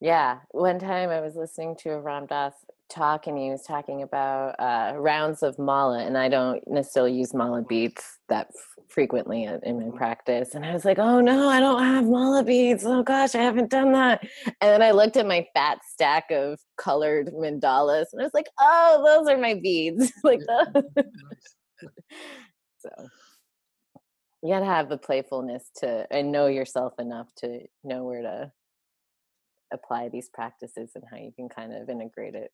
Yeah, one time I was listening to a Ram Dass talk, and he was talking about uh, rounds of mala, and I don't necessarily use mala beads that f- frequently in, in my practice. And I was like, "Oh no, I don't have mala beads. Oh gosh, I haven't done that." And then I looked at my fat stack of colored mandalas, and I was like, "Oh, those are my beads." [LAUGHS] like, those. [LAUGHS] so you gotta have the playfulness to and know yourself enough to know where to apply these practices and how you can kind of integrate it.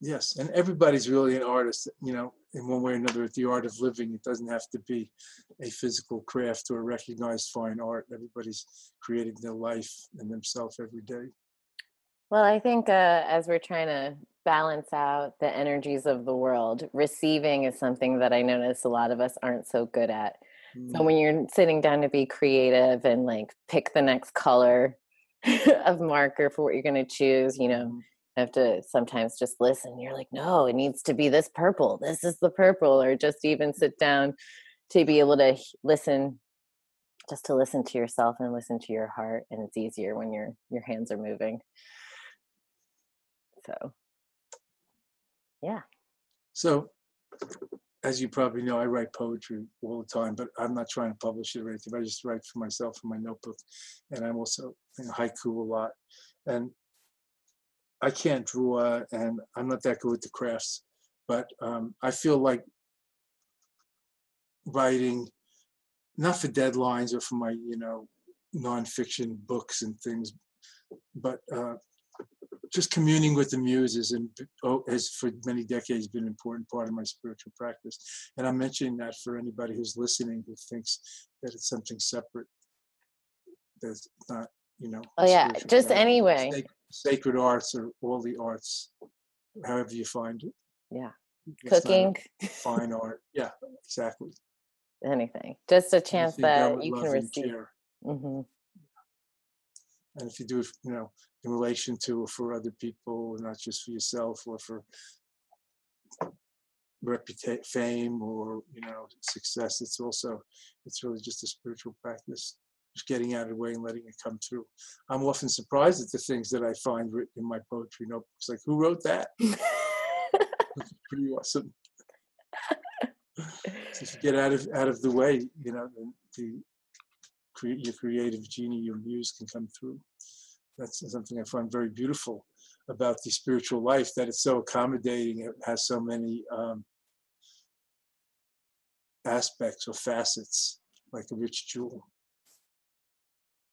Yes, and everybody's really an artist, you know, in one way or another. At the art of living, it doesn't have to be a physical craft or a recognized fine art. Everybody's creating their life and themselves every day. Well, I think uh, as we're trying to balance out the energies of the world, receiving is something that I notice a lot of us aren't so good at. So Mm, when you're sitting down to be creative and like pick the next color [LAUGHS] of marker for what you're going to choose, you know, mhm. Have to sometimes just listen. You're like, no, it needs to be this purple. This is the purple, or just even sit down to be able to listen, just to listen to yourself and listen to your heart. And it's easier when your your hands are moving. So, yeah. So, as you probably know, I write poetry all the time, but I'm not trying to publish it or anything. I just write for myself in my notebook, and I'm also you know, haiku a lot. And I can't draw, and I'm not that good with the crafts, but um, I feel like writing, not for deadlines or for my you know nonfiction books and things, but uh, just communing with the muses and oh, has for many decades been an important part of my spiritual practice. And I'm mentioning that for anybody who's listening who thinks that it's something separate, that's not, you know. Oh, yeah. Just practice. anyway. Sacred arts or all the arts, however you find it. Yeah. It's Cooking, Fine art. Yeah, exactly. anything. Just a chance that you can receive. care. hmm and if you do it you know in relation to or for other people not just for yourself or for reputation fame or you know success it's also it's really just a spiritual practice just getting out of the way and letting it come through. I'm often surprised at the things that i find written in my poetry notebooks. Like who wrote that? [LAUGHS] Pretty awesome. So if you get out of out of the way you know the, the cre- your creative genie your muse can come through. That's something I find very beautiful about the spiritual life that it's so accommodating. It has so many um, aspects or facets, like a rich jewel,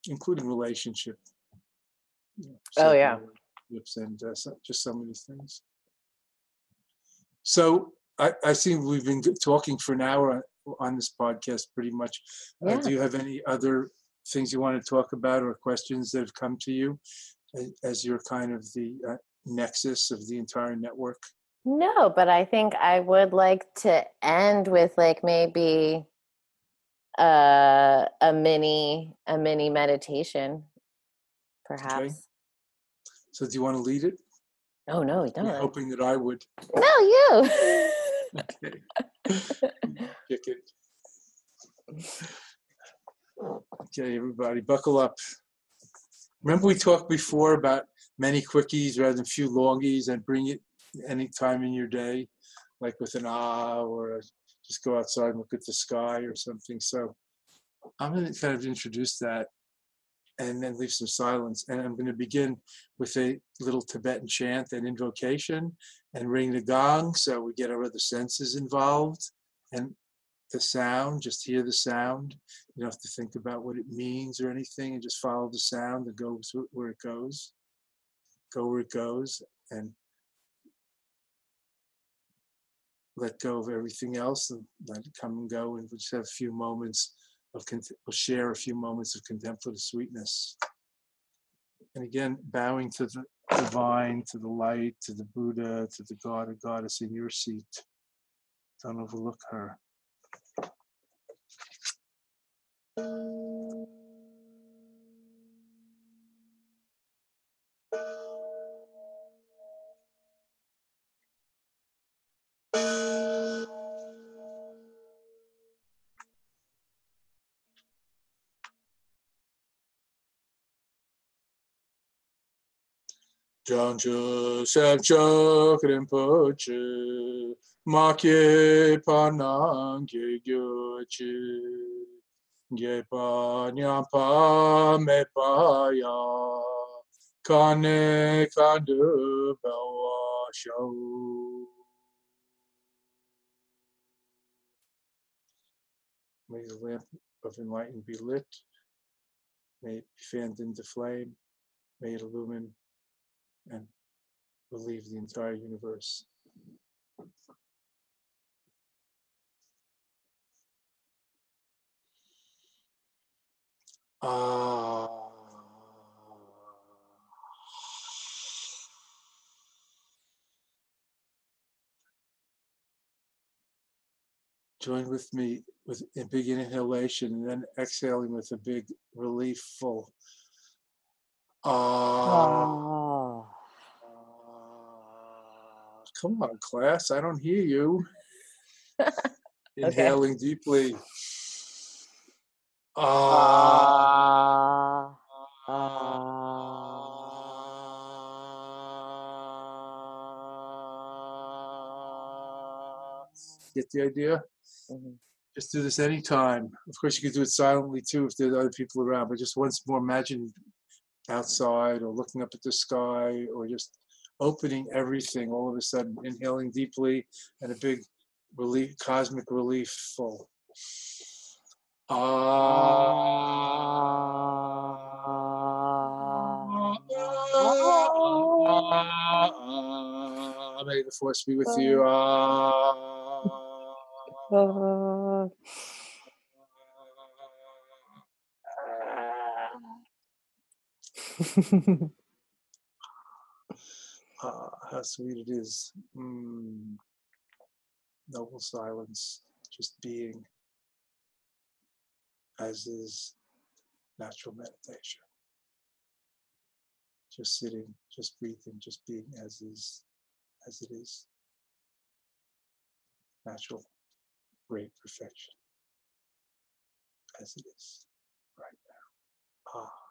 including relationship. you know, Oh, yeah. relationships and uh, so, just so many things. So I, I see we've been talking for an hour on, on this podcast pretty much. Uh, Yeah. do you have any other things you want to talk about or questions that have come to you as you're kind of the uh, nexus of the entire network? No, but I think I would like to end with like maybe uh, a mini a mini meditation, perhaps. So do you want to lead it? Oh no, I'm don't. hoping that I would. No, you. [LAUGHS] Okay. Kick it. Okay, everybody, buckle up. Remember we talked before about many quickies rather than few longies and bring it any time in your day, like with an ah or a, just go outside and look at the sky or something. So I'm going to kind of introduce that and then leave some silence. And I'm going to begin with a little Tibetan chant and invocation and ring the gong so we get our other senses involved and the sound just hear the sound you don't have to think about what it means or anything and just follow the sound and go where it goes go where it goes and let go of everything else and let it come and go and just have a few moments of we'll share a few moments of contemplative sweetness and again bowing to the divine, to the light, to the Buddha, to the God or Goddess in your seat. Don't overlook her. Janju Sebchok Rinpoche, Makye Panang Gyoche, Gepa Nyampa Mepaya, Kane Kandu Bawa Shau. May the lamp of enlightenment be lit. May it be fanned into flame. May it illumine and relieve the entire universe. Ah. Join with me with a big inhalation and then exhaling with a big reliefful. Ah. Oh. Ah, Come on, class. I don't hear you. [LAUGHS] Inhaling deeply. Ah. Ah. Get the idea? Mhm. Just do this anytime. Of course, you could do it silently too if there are other people around, but just once more imagine outside or looking up at the sky or just opening everything all of a sudden, inhaling deeply and a big relief, cosmic relief full. Ah. ah. ah. ah. May the force be with you. Ah. Ah. [LAUGHS] Ah, how sweet it is. Mm. Noble silence, just being as is natural meditation. Just sitting, just breathing, just being as is, as it is. Natural, great perfection. As it is right now. Ah.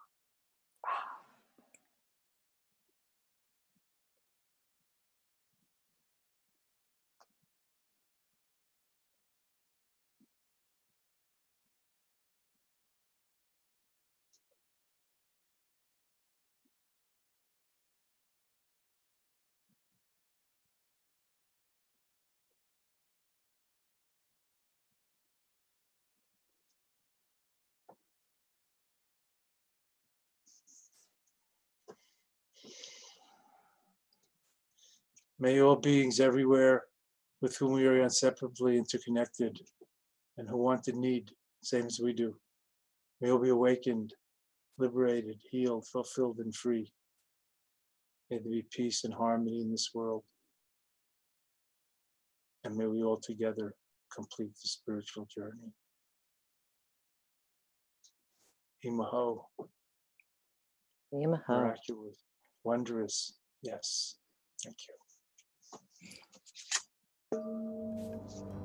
May all beings everywhere with whom we are inseparably interconnected and who want and need, same as we do. May all be awakened, liberated, healed, fulfilled, and free. May there be peace and harmony in this world. And may we all together complete the spiritual journey. Emaho, Emaho. miraculous, wondrous. Yes. Thank you. Thank you.